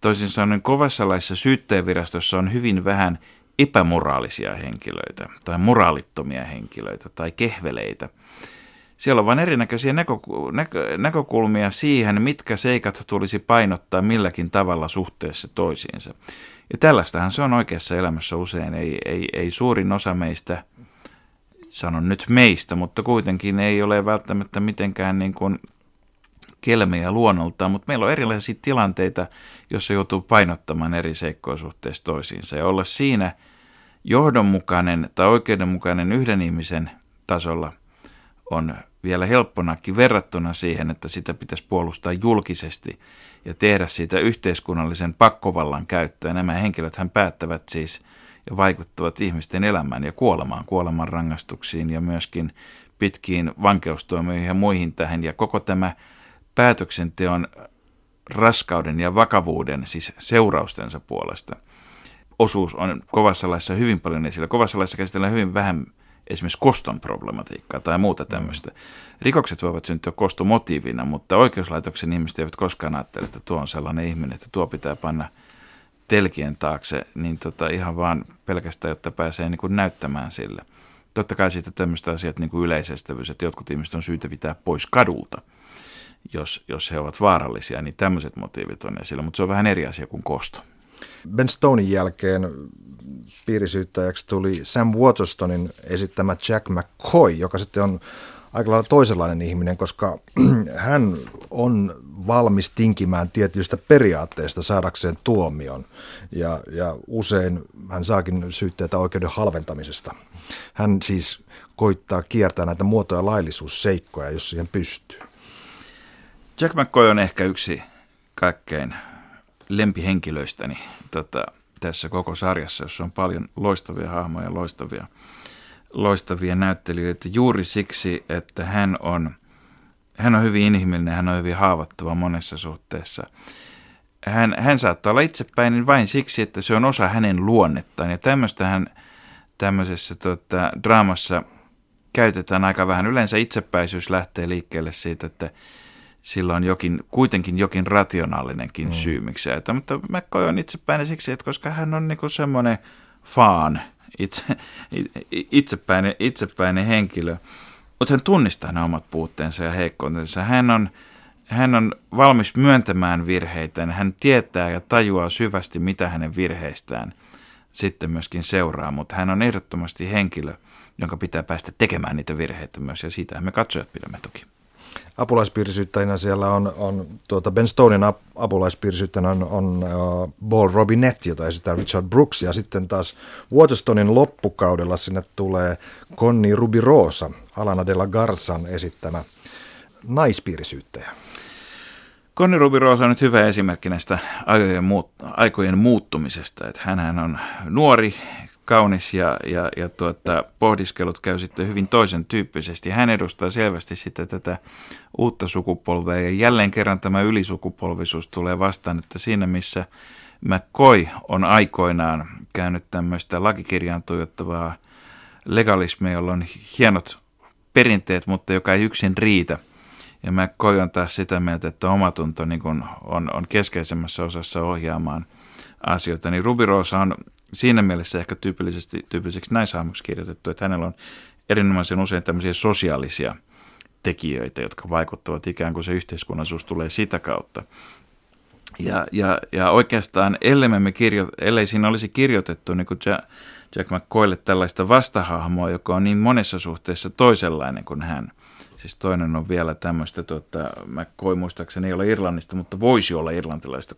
Toisin sanoen kovassa laissa syyttäjävirastossa on hyvin vähän epämoraalisia henkilöitä tai moraalittomia henkilöitä tai kehveleitä. Siellä on vain erinäköisiä näkö, näkö, näkökulmia siihen, mitkä seikat tulisi painottaa milläkin tavalla suhteessa toisiinsa. Ja tällaistähän se on oikeassa elämässä usein. Ei, ei, ei suurin osa meistä, sanon nyt meistä, mutta kuitenkin ei ole välttämättä mitenkään niin kuin kelmejä luonnoltaan, mutta meillä on erilaisia tilanteita, joissa joutuu painottamaan eri seikkoja suhteessa toisiinsa. Ja olla siinä johdonmukainen tai oikeudenmukainen yhden ihmisen tasolla on vielä helpponakin verrattuna siihen, että sitä pitäisi puolustaa julkisesti ja tehdä siitä yhteiskunnallisen pakkovallan käyttöä. Nämä henkilöt hän päättävät siis ja vaikuttavat ihmisten elämään ja kuolemaan, kuoleman rangaistuksiin ja myöskin pitkiin vankeustoimioihin ja muihin tähän. Ja koko tämä päätöksenteon raskauden ja vakavuuden, siis seuraustensa puolesta, osuus on kovassa laissa hyvin paljon esillä. Kovassa laissa käsitellään hyvin vähän esimerkiksi koston problematiikkaa tai muuta tämmöistä. Rikokset voivat syntyä kostomotiivina, mutta oikeuslaitoksen ihmiset eivät koskaan ajattele, että tuo on sellainen ihminen, että tuo pitää panna telkien taakse, niin tota ihan vaan pelkästään, jotta pääsee niin kuin näyttämään sille. Totta kai sitten tämmöistä asiat niin kuin yleisestävyys, että jotkut ihmiset on syytä pitää pois kadulta – jos, jos he ovat vaarallisia, niin tämmöiset motiivit on esillä, mutta se on vähän eri asia kuin kosto. Ben Stonein jälkeen piirisyyttäjäksi tuli Sam Waterstonin esittämä Jack McCoy, joka sitten on aika lailla toisenlainen ihminen, koska *clears throat* hän on valmis tinkimään tietyistä periaatteista saadakseen tuomion. Ja, ja usein hän saakin syytteitä oikeuden halventamisesta. Hän siis koittaa kiertää näitä muotoja laillisuusseikkoja, jos siihen pystyy. Jack McCoy on ehkä yksi kaikkein lempihenkilöistäni tota, tässä koko sarjassa, jossa on paljon loistavia hahmoja, loistavia, loistavia näyttelijöitä juuri siksi, että hän on, hän on hyvin inhimillinen, hän on hyvin haavoittuva monessa suhteessa. Hän, hän saattaa olla itsepäinen vain siksi, että se on osa hänen luonnettaan ja tämmöistä hän tämmöisessä tota, draamassa käytetään aika vähän. Yleensä itsepäisyys lähtee liikkeelle siitä, että sillä on jokin, kuitenkin jokin rationaalinenkin mm. syy, miksi että, mutta McCoy on itsepäinen siksi, että koska hän on niinku semmoinen faan, itse, itsepäinen, itsepäinen henkilö, mutta hän tunnistaa ne omat puutteensa ja heikkoutensa. Hän on, hän on valmis myöntämään virheitä, hän tietää ja tajuaa syvästi, mitä hänen virheistään sitten myöskin seuraa, mutta hän on ehdottomasti henkilö, jonka pitää päästä tekemään niitä virheitä myös, ja siitä me katsojat pidämme toki. Apulaispiirisyyttäjänä siellä on, on tuota Ben Stonein ap, apulaispiirisyyttäjänä on, on uh, Paul Robinette, jota esittää Richard Brooks, ja sitten taas Waterstonein loppukaudella sinne tulee Conny Rubirosa, Alana de la Garsan esittämä naispiirisyyttäjä. Conny Rubirosa on nyt hyvä esimerkki näistä aikojen, muut, aikojen muuttumisesta. Että on nuori, kaunis ja, ja, ja tuota, pohdiskelut käy sitten hyvin toisen tyyppisesti. Hän edustaa selvästi sitten tätä uutta sukupolvea ja jälleen kerran tämä ylisukupolvisuus tulee vastaan, että siinä missä McCoy on aikoinaan käynyt tämmöistä lakikirjaan tuijottavaa legalismia, jolla on hienot perinteet, mutta joka ei yksin riitä. Ja McCoy on taas sitä mieltä, että omatunto niin on, on, keskeisemmässä osassa ohjaamaan asioita. Niin Ruby Rosa on siinä mielessä ehkä tyypillisesti, tyypilliseksi naishahmoksi kirjoitettu, että hänellä on erinomaisen usein tämmöisiä sosiaalisia tekijöitä, jotka vaikuttavat ikään kuin se yhteiskunnallisuus tulee sitä kautta. Ja, ja, ja oikeastaan, ellei, me kirjo, ellei siinä olisi kirjoitettu niin kuin Jack, Jack McCoylle tällaista vastahahmoa, joka on niin monessa suhteessa toisenlainen kuin hän – Siis toinen on vielä tämmöistä, tota, mä koin muistaakseni ei ole Irlannista, mutta voisi olla irlantilaista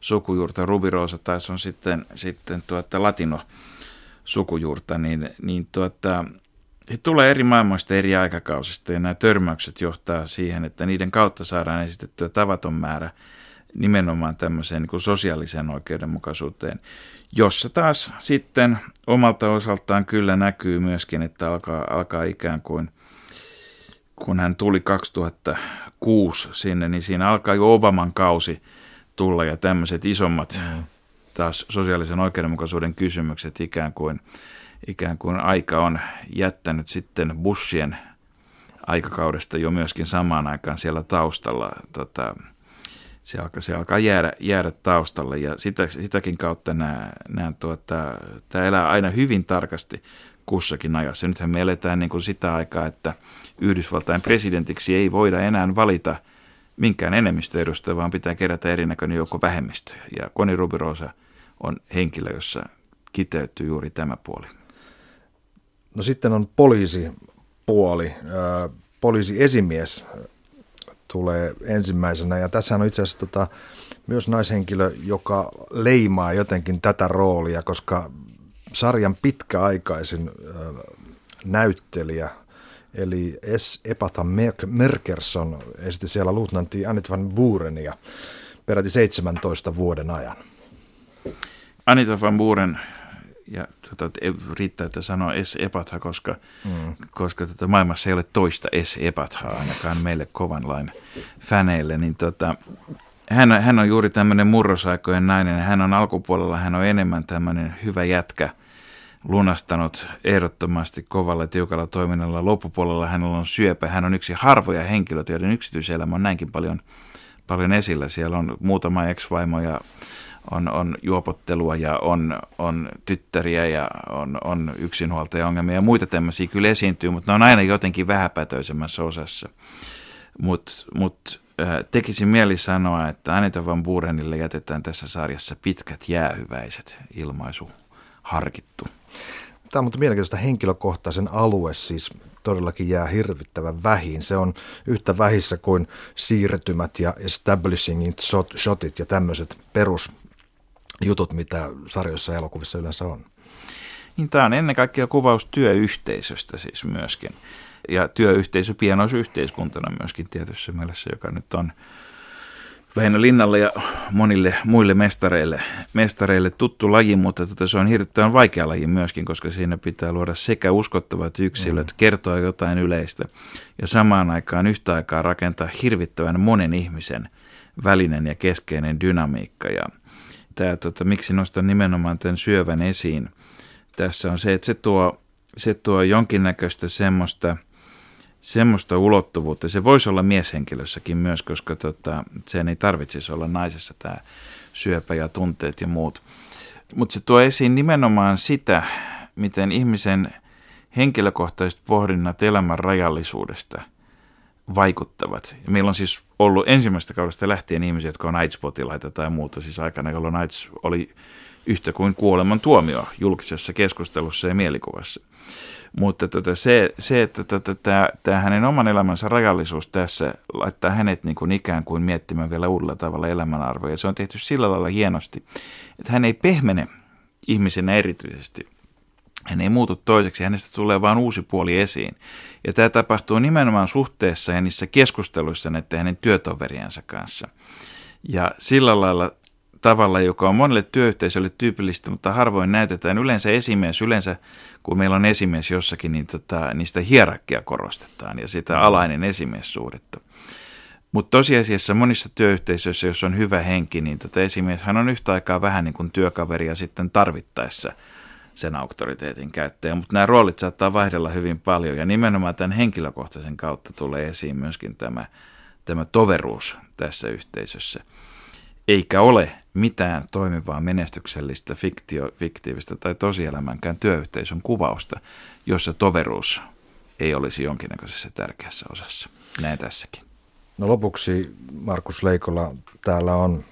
sukujuurta. Rubirosa taas on sitten, sitten tuota, latino sukujuurta, niin, niin tuota, he tulee eri maailmoista eri aikakausista ja nämä törmäykset johtaa siihen, että niiden kautta saadaan esitettyä tavaton määrä nimenomaan tämmöiseen niin sosiaaliseen oikeudenmukaisuuteen, jossa taas sitten omalta osaltaan kyllä näkyy myöskin, että alkaa, alkaa ikään kuin kun hän tuli 2006 sinne, niin siinä alkaa jo Obaman kausi tulla ja tämmöiset isommat mm. taas sosiaalisen oikeudenmukaisuuden kysymykset ikään kuin, ikään kuin aika on jättänyt sitten Bushien aikakaudesta jo myöskin samaan aikaan siellä taustalla. Tota, se alkaa, se alkaa jäädä, jäädä taustalle ja sitä, sitäkin kautta nämä, nämä tuota, tämä elää aina hyvin tarkasti kussakin ajassa. Nythän me eletään niin kuin sitä aikaa, että Yhdysvaltain presidentiksi ei voida enää valita minkään enemmistöedustajaa, vaan pitää kerätä erinäköinen joukko vähemmistöjä. Ja Koni Rubirosa on henkilö, jossa kiteytyy juuri tämä puoli. No sitten on poliisipuoli. Poliisi esimies tulee ensimmäisenä ja tässä on itse asiassa tota, myös naishenkilö, joka leimaa jotenkin tätä roolia, koska sarjan pitkäaikaisin näyttelijä, eli S. Epatha Merkerson esitti siellä luutnantti Anit van Burenia peräti 17 vuoden ajan. Anita van Buren, ja tota, riittää, että sanoo S. Epatha, koska, mm. koska tota, maailmassa ei ole toista S. Epathaa ainakaan meille kovan lain fäneille, niin tota, hän, hän on juuri tämmöinen murrosaikojen nainen. Hän on alkupuolella, hän on enemmän tämmöinen hyvä jätkä, lunastanut ehdottomasti kovalla tiukalla toiminnalla. Loppupuolella hänellä on syöpä. Hän on yksi harvoja henkilöitä, joiden yksityiselämä on näinkin paljon, paljon esillä. Siellä on muutama ex-vaimo ja on, on juopottelua ja on, on tyttäriä ja on, on yksinhuoltaja-ongelmia ja muita tämmöisiä kyllä esiintyy, mutta ne on aina jotenkin vähäpätöisemmässä osassa. Mutta mut, äh, tekisin mieli sanoa, että Anita Van Burenille jätetään tässä sarjassa pitkät jäähyväiset ilmaisu harkittu. Tämä on mutta mielenkiintoista henkilökohtaisen alue siis todellakin jää hirvittävän vähin. Se on yhtä vähissä kuin siirtymät ja establishing shotit ja tämmöiset perusjutut, mitä sarjoissa ja elokuvissa yleensä on. Niin tämä on ennen kaikkea kuvaus työyhteisöstä siis myöskin. Ja työyhteisö pienoisyhteiskuntana myöskin tietyssä mielessä, joka nyt on Väinö Linnalle ja monille muille mestareille, mestareille tuttu laji, mutta tota, se on hirveän vaikea laji myöskin, koska siinä pitää luoda sekä uskottavat yksilöt, mm. kertoa jotain yleistä ja samaan aikaan yhtä aikaa rakentaa hirvittävän monen ihmisen välinen ja keskeinen dynamiikka. Ja tämä, tota, miksi nostan nimenomaan tämän syövän esiin, tässä on se, että se tuo se tuo jonkinnäköistä semmoista, semmoista ulottuvuutta. Se voisi olla mieshenkilössäkin myös, koska tota, sen ei tarvitsisi olla naisessa tämä syöpä ja tunteet ja muut. Mutta se tuo esiin nimenomaan sitä, miten ihmisen henkilökohtaiset pohdinnat elämän rajallisuudesta vaikuttavat. Meillä on siis ollut ensimmäistä kaudesta lähtien ihmisiä, jotka on AIDS-potilaita tai muuta, siis aikana, jolloin AIDS oli yhtä kuin kuoleman tuomio julkisessa keskustelussa ja mielikuvassa. Mutta tota, se, se, että tota, tämä hänen oman elämänsä rajallisuus tässä laittaa hänet niin kuin ikään kuin miettimään vielä uudella tavalla elämänarvoja. Se on tehty sillä lailla hienosti, että hän ei pehmene ihmisenä erityisesti. Hän ei muutu toiseksi, hänestä tulee vain uusi puoli esiin. Ja tämä tapahtuu nimenomaan suhteessa ja niissä keskusteluissa näiden hänen työtoveriensa kanssa. Ja sillä lailla tavalla, joka on monelle työyhteisölle tyypillistä, mutta harvoin näytetään. Yleensä esimies, yleensä kun meillä on esimies jossakin, niin tota, niistä hierarkia korostetaan ja sitä alainen esimiessuhdetta. Mutta tosiasiassa monissa työyhteisöissä, jos on hyvä henki, niin tota esimies hän on yhtä aikaa vähän niin kuin työkaveri ja sitten tarvittaessa sen auktoriteetin käyttäjä. Mutta nämä roolit saattaa vaihdella hyvin paljon ja nimenomaan tämän henkilökohtaisen kautta tulee esiin myöskin tämä, tämä toveruus tässä yhteisössä – eikä ole mitään toimivaa menestyksellistä fiktio, fiktiivistä tai tosielämänkään työyhteisön kuvausta, jossa toveruus ei olisi jonkinnäköisessä tärkeässä osassa. Näin tässäkin. No lopuksi Markus Leikola, täällä on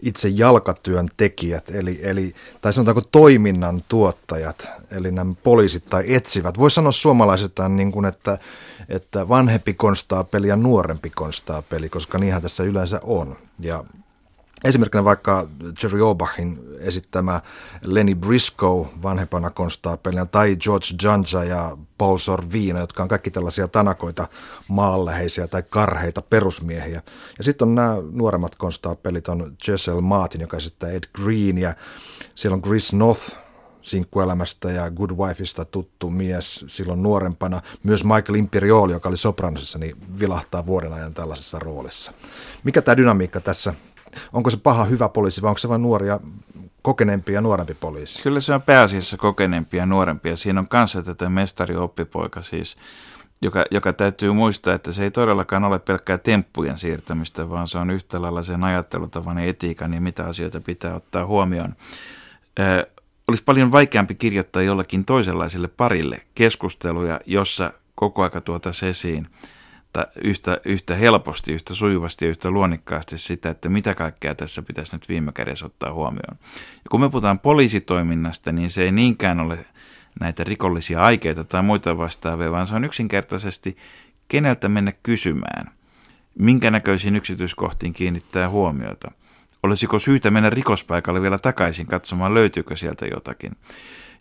itse jalkatyön tekijät, eli, eli, tai sanotaanko toiminnan tuottajat, eli nämä poliisit tai etsivät. Voisi sanoa suomalaisestaan niin kuin, että, että vanhempi konstaapeli ja nuorempi konstaapeli, koska niinhän tässä yleensä on. Ja Esimerkkinä vaikka Jerry Obachin esittämä Lenny Briscoe vanhempana konstaapelina tai George Janja ja Paul Sorvino, jotka on kaikki tällaisia tanakoita maalleheisiä tai karheita perusmiehiä. Ja sitten on nämä nuoremmat konstaapelit, on Jessel Martin, joka esittää Ed Green ja siellä on Chris North, sinkkuelämästä ja Good Wifeista tuttu mies silloin nuorempana. Myös Michael Imperioli, joka oli Sopranosissa, niin vilahtaa vuoden ajan tällaisessa roolissa. Mikä tämä dynamiikka tässä onko se paha hyvä poliisi vai onko se vain nuoria kokeneempi ja nuorempi poliisi? Kyllä se on pääasiassa kokeneempi ja nuorempi ja siinä on kanssa tätä mestari-oppipoika siis, joka, joka täytyy muistaa, että se ei todellakaan ole pelkkää temppujen siirtämistä, vaan se on yhtä lailla sen ajattelutavan ja etiikan ja mitä asioita pitää ottaa huomioon. Ö, olisi paljon vaikeampi kirjoittaa jollakin toisenlaiselle parille keskusteluja, jossa koko aika tuota esiin yhtä, yhtä helposti, yhtä sujuvasti ja yhtä luonnikkaasti sitä, että mitä kaikkea tässä pitäisi nyt viime kädessä ottaa huomioon. Ja kun me puhutaan poliisitoiminnasta, niin se ei niinkään ole näitä rikollisia aikeita tai muita vastaavia, vaan se on yksinkertaisesti keneltä mennä kysymään, minkä näköisiin yksityiskohtiin kiinnittää huomiota. Olisiko syytä mennä rikospaikalle vielä takaisin katsomaan, löytyykö sieltä jotakin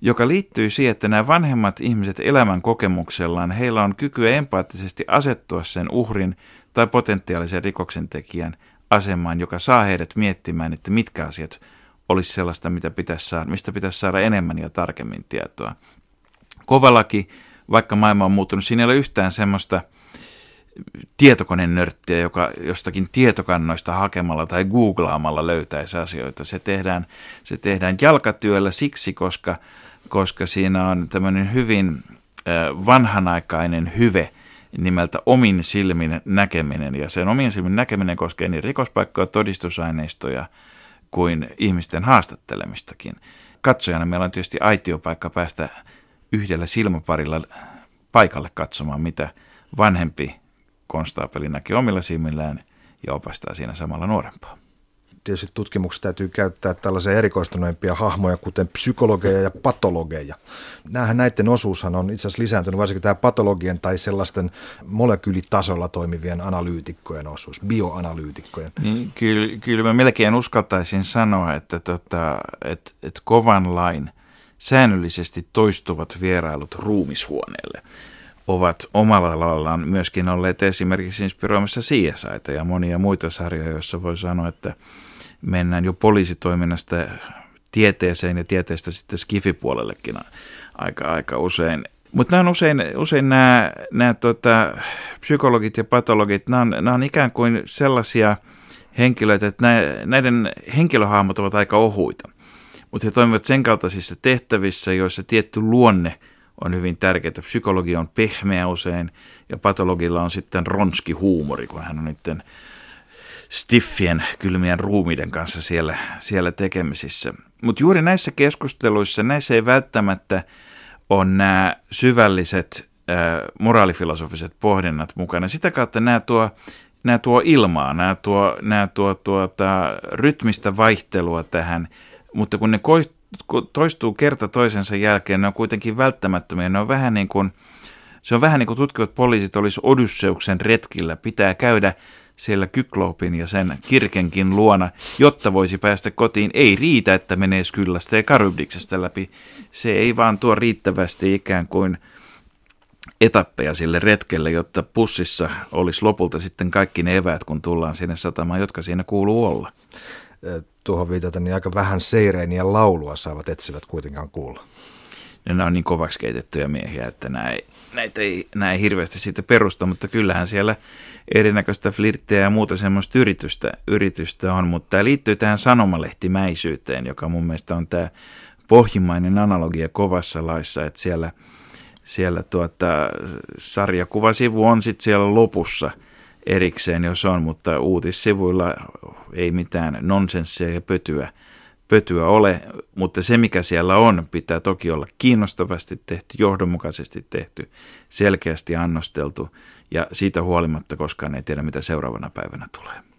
joka liittyy siihen, että nämä vanhemmat ihmiset elämän kokemuksellaan, heillä on kykyä empaattisesti asettua sen uhrin tai potentiaalisen rikoksentekijän asemaan, joka saa heidät miettimään, että mitkä asiat olisi sellaista, mitä pitäisi saada, mistä pitäisi saada enemmän ja tarkemmin tietoa. Kovalaki, vaikka maailma on muuttunut, siinä ei ole yhtään semmoista tietokonenörttiä, joka jostakin tietokannoista hakemalla tai googlaamalla löytäisi asioita. Se tehdään, se tehdään jalkatyöllä siksi, koska koska siinä on tämmöinen hyvin vanhanaikainen hyve nimeltä omin silmin näkeminen. Ja sen omin silmin näkeminen koskee niin rikospaikkoja, todistusaineistoja kuin ihmisten haastattelemistakin. Katsojana meillä on tietysti aitiopaikka päästä yhdellä silmäparilla paikalle katsomaan, mitä vanhempi konstaapeli näkee omilla silmillään ja opastaa siinä samalla nuorempaa tietysti tutkimuksessa täytyy käyttää tällaisia erikoistuneempia hahmoja, kuten psykologeja ja patologeja. Nämähän näiden osuushan on itse asiassa lisääntynyt, varsinkin tämä patologien tai sellaisten molekyylitasolla toimivien analyytikkojen osuus, bioanalyytikkojen. Niin, kyllä, kyllä mä melkein uskaltaisin sanoa, että, tota, että, että kovan lain säännöllisesti toistuvat vierailut ruumishuoneelle ovat omalla laillaan myöskin olleet esimerkiksi inspiroimassa CSItä ja monia muita sarjoja, joissa voi sanoa, että mennään jo poliisitoiminnasta tieteeseen ja tieteestä sitten skifipuolellekin aika, aika usein. Mutta nämä on usein, usein nämä, nämä tota, psykologit ja patologit, nämä on, nämä on ikään kuin sellaisia henkilöitä, että näiden henkilöhahmot ovat aika ohuita. Mutta he toimivat sen kaltaisissa tehtävissä, joissa tietty luonne on hyvin tärkeää. Psykologia on pehmeä usein ja patologilla on sitten ronski huumori, kun hän on nyt stiffien kylmien ruumiden kanssa siellä, siellä tekemisissä. Mutta juuri näissä keskusteluissa, näissä ei välttämättä ole nämä syvälliset äh, moraalifilosofiset pohdinnat mukana. Sitä kautta nämä tuo, nämä tuo ilmaa, nämä tuo, nämä tuo tuota, rytmistä vaihtelua tähän, mutta kun ne toistuu kerta toisensa jälkeen, ne on kuitenkin välttämättömiä. Ne on vähän niin kuin, se on vähän niin kuin tutkivat poliisit olisi Odysseuksen retkillä. Pitää käydä siellä Kykloopin ja sen kirkenkin luona, jotta voisi päästä kotiin. Ei riitä, että menee Skyllästä ja Karybdiksestä läpi. Se ei vaan tuo riittävästi ikään kuin etappeja sille retkelle, jotta pussissa olisi lopulta sitten kaikki ne eväät, kun tullaan sinne satamaan, jotka siinä kuuluu olla. Tuohon viitaten, niin aika vähän seireeniä laulua saavat etsivät kuitenkaan kuulla. Nämä on niin kovaksi keitettyjä miehiä, että ei, näitä ei, nämä ei hirveästi siitä perusta, mutta kyllähän siellä erinäköistä flirttiä ja muuta semmoista yritystä, yritystä on, mutta tämä liittyy tähän sanomalehtimäisyyteen, joka mun mielestä on tämä pohjimmainen analogia kovassa laissa, että siellä, siellä tuota, sarjakuvasivu on sitten siellä lopussa erikseen, jos on, mutta uutissivuilla ei mitään nonsenssia ja pötyä, pötyä ole, mutta se mikä siellä on, pitää toki olla kiinnostavasti tehty, johdonmukaisesti tehty, selkeästi annosteltu ja siitä huolimatta koskaan ei tiedä, mitä seuraavana päivänä tulee.